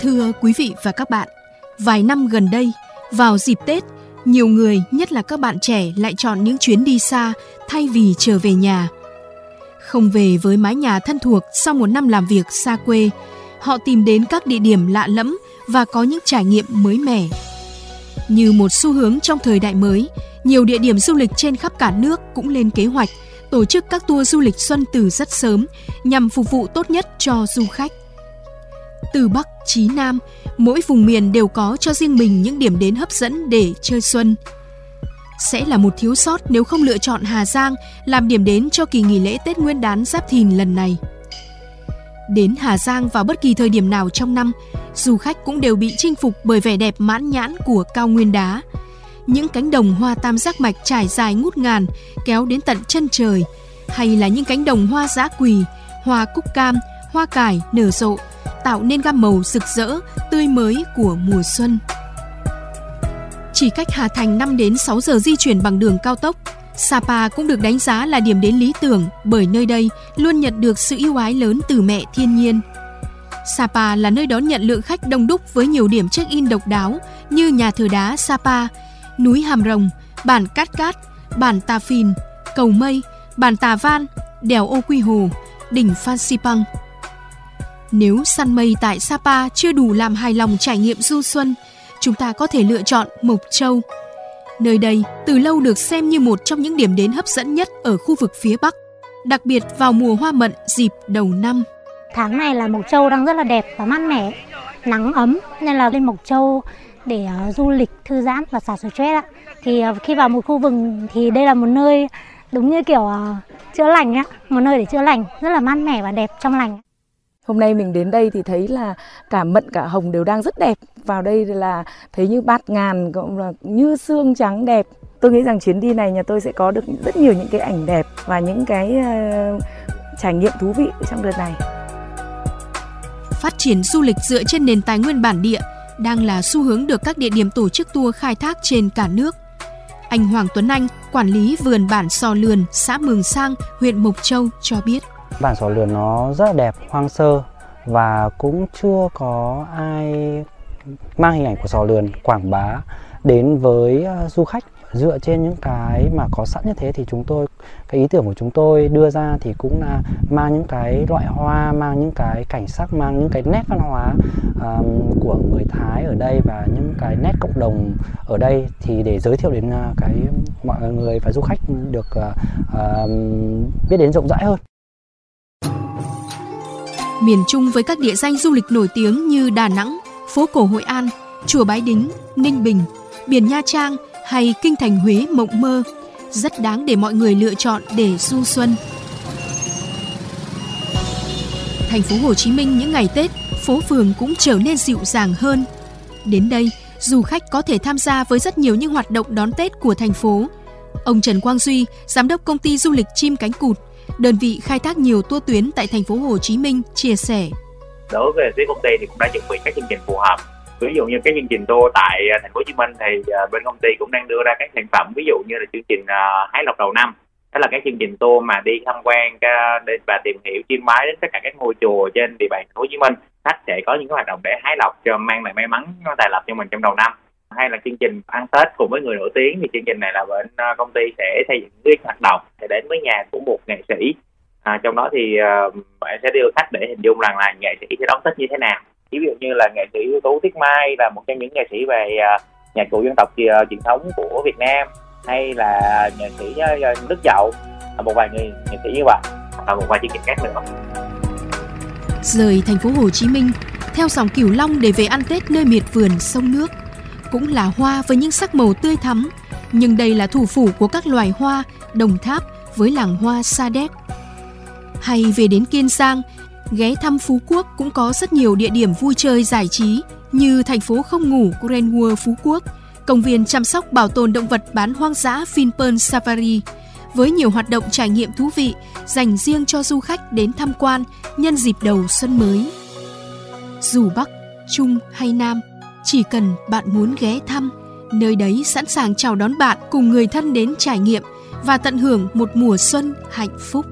Thưa quý vị và các bạn, vài năm gần đây, vào dịp Tết, nhiều người, nhất là các bạn trẻ lại chọn những chuyến đi xa thay vì trở về nhà. Không về với mái nhà thân thuộc sau một năm làm việc xa quê, họ tìm đến các địa điểm lạ lẫm và có những trải nghiệm mới mẻ. Như một xu hướng trong thời đại mới, nhiều địa điểm du lịch trên khắp cả nước cũng lên kế hoạch tổ chức các tour du lịch xuân từ rất sớm nhằm phục vụ tốt nhất cho du khách. Từ Bắc chí Nam, mỗi vùng miền đều có cho riêng mình những điểm đến hấp dẫn để chơi xuân. Sẽ là một thiếu sót nếu không lựa chọn Hà Giang làm điểm đến cho kỳ nghỉ lễ Tết Nguyên đán Giáp Thìn lần này. Đến Hà Giang vào bất kỳ thời điểm nào trong năm, du khách cũng đều bị chinh phục bởi vẻ đẹp mãn nhãn của cao nguyên đá. Những cánh đồng hoa tam giác mạch trải dài ngút ngàn kéo đến tận chân trời, hay là những cánh đồng hoa dã quỳ, hoa cúc cam, hoa cải nở rộ tạo nên gam màu rực rỡ, tươi mới của mùa xuân. Chỉ cách Hà Thành 5 đến 6 giờ di chuyển bằng đường cao tốc, Sapa cũng được đánh giá là điểm đến lý tưởng bởi nơi đây luôn nhận được sự yêu ái lớn từ mẹ thiên nhiên. Sapa là nơi đón nhận lượng khách đông đúc với nhiều điểm check-in độc đáo như nhà thờ đá Sapa, núi Hàm Rồng, bản Cát Cát, bản Tà Phìn, Cầu Mây, bản Tà Van, đèo Ô Quy Hồ, đỉnh Phan Xipang. Nếu săn mây tại Sapa chưa đủ làm hài lòng trải nghiệm du xuân, chúng ta có thể lựa chọn Mộc Châu. Nơi đây từ lâu được xem như một trong những điểm đến hấp dẫn nhất ở khu vực phía Bắc, đặc biệt vào mùa hoa mận dịp đầu năm. Tháng này là Mộc Châu đang rất là đẹp và mát mẻ, nắng ấm nên là lên Mộc Châu để uh, du lịch thư giãn và xả stress ạ. Thì uh, khi vào một khu vườn thì đây là một nơi đúng như kiểu uh, chữa lành á, một nơi để chữa lành, rất là mát mẻ và đẹp trong lành. Hôm nay mình đến đây thì thấy là cả mận cả hồng đều đang rất đẹp. Vào đây là thấy như bát ngàn cũng là như xương trắng đẹp. Tôi nghĩ rằng chuyến đi này nhà tôi sẽ có được rất nhiều những cái ảnh đẹp và những cái uh, trải nghiệm thú vị trong đợt này. Phát triển du lịch dựa trên nền tài nguyên bản địa đang là xu hướng được các địa điểm tổ chức tour khai thác trên cả nước. Anh Hoàng Tuấn Anh, quản lý vườn bản Sò Lườn, xã Mường Sang, huyện Mộc Châu cho biết. Bản Sò Lườn nó rất là đẹp, hoang sơ và cũng chưa có ai mang hình ảnh của Sò Lườn quảng bá đến với ờ, du khách. Dựa trên những cái mà có sẵn như thế thì chúng tôi cái ý tưởng của chúng tôi đưa ra thì cũng là mang những cái loại hoa mang những cái cảnh sắc mang những cái nét văn hóa um, của người Thái ở đây và những cái nét cộng đồng ở đây. Thì để giới thiệu đến uh, cái mọi người và du khách được uh, uh, biết đến rộng rãi hơn miền Trung với các địa danh du lịch nổi tiếng như Đà Nẵng, phố cổ Hội An, chùa Bái Đính, Ninh Bình, biển Nha Trang hay kinh thành Huế mộng mơ rất đáng để mọi người lựa chọn để du xuân. Thành phố Hồ Chí Minh những ngày Tết, phố phường cũng trở nên dịu dàng hơn. Đến đây, du khách có thể tham gia với rất nhiều những hoạt động đón Tết của thành phố. Ông Trần Quang Duy, giám đốc công ty du lịch chim cánh cụt, đơn vị khai thác nhiều tour tuyến tại thành phố Hồ Chí Minh chia sẻ. Đối với phía công ty thì cũng đã chuẩn bị các chương trình phù hợp. Ví dụ như cái chương trình tour tại à, thành phố Hồ Chí Minh thì à, bên công ty cũng đang đưa ra các sản phẩm ví dụ như là chương trình à, hái lộc đầu năm đó là các chương trình tour mà đi tham quan và tìm hiểu chiêm bái đến tất cả các ngôi chùa trên địa bàn thành phố Hồ Chí Minh khách sẽ có những hoạt động để hái lộc cho mang lại may mắn tài lộc cho mình trong đầu năm hay là chương trình ăn Tết cùng với người nổi tiếng thì chương trình này là bên à, công ty sẽ xây dựng cái hoạt động để đến với nhà của một nghệ sĩ. À, trong đó thì uh, bạn sẽ đưa khách để hình dung rằng là nghệ sĩ sẽ đón Tết như thế nào. Ví dụ như là nghệ sĩ ưu tú Tiết Mai là một trong những nghệ sĩ về uh, nhạc cụ dân tộc uh, truyền thống của Việt Nam hay là nghệ sĩ uh, Đức Dậu một vài người nghệ sĩ như vậy và một vài chương trình khác nữa. Rời thành phố Hồ Chí Minh theo dòng Cửu Long để về ăn Tết nơi miệt vườn sông nước cũng là hoa với những sắc màu tươi thắm, nhưng đây là thủ phủ của các loài hoa, Đồng Tháp với làng hoa Sa Đéc. Hay về đến Kiên Giang, ghé thăm Phú Quốc cũng có rất nhiều địa điểm vui chơi giải trí như thành phố không ngủ Grand Phú Quốc, công viên chăm sóc bảo tồn động vật bán hoang dã Vinpearl Safari với nhiều hoạt động trải nghiệm thú vị dành riêng cho du khách đến tham quan nhân dịp đầu xuân mới. Dù Bắc, Trung hay Nam – chỉ cần bạn muốn ghé thăm, nơi đấy sẵn sàng chào đón bạn cùng người thân đến trải nghiệm và tận hưởng một mùa xuân hạnh phúc.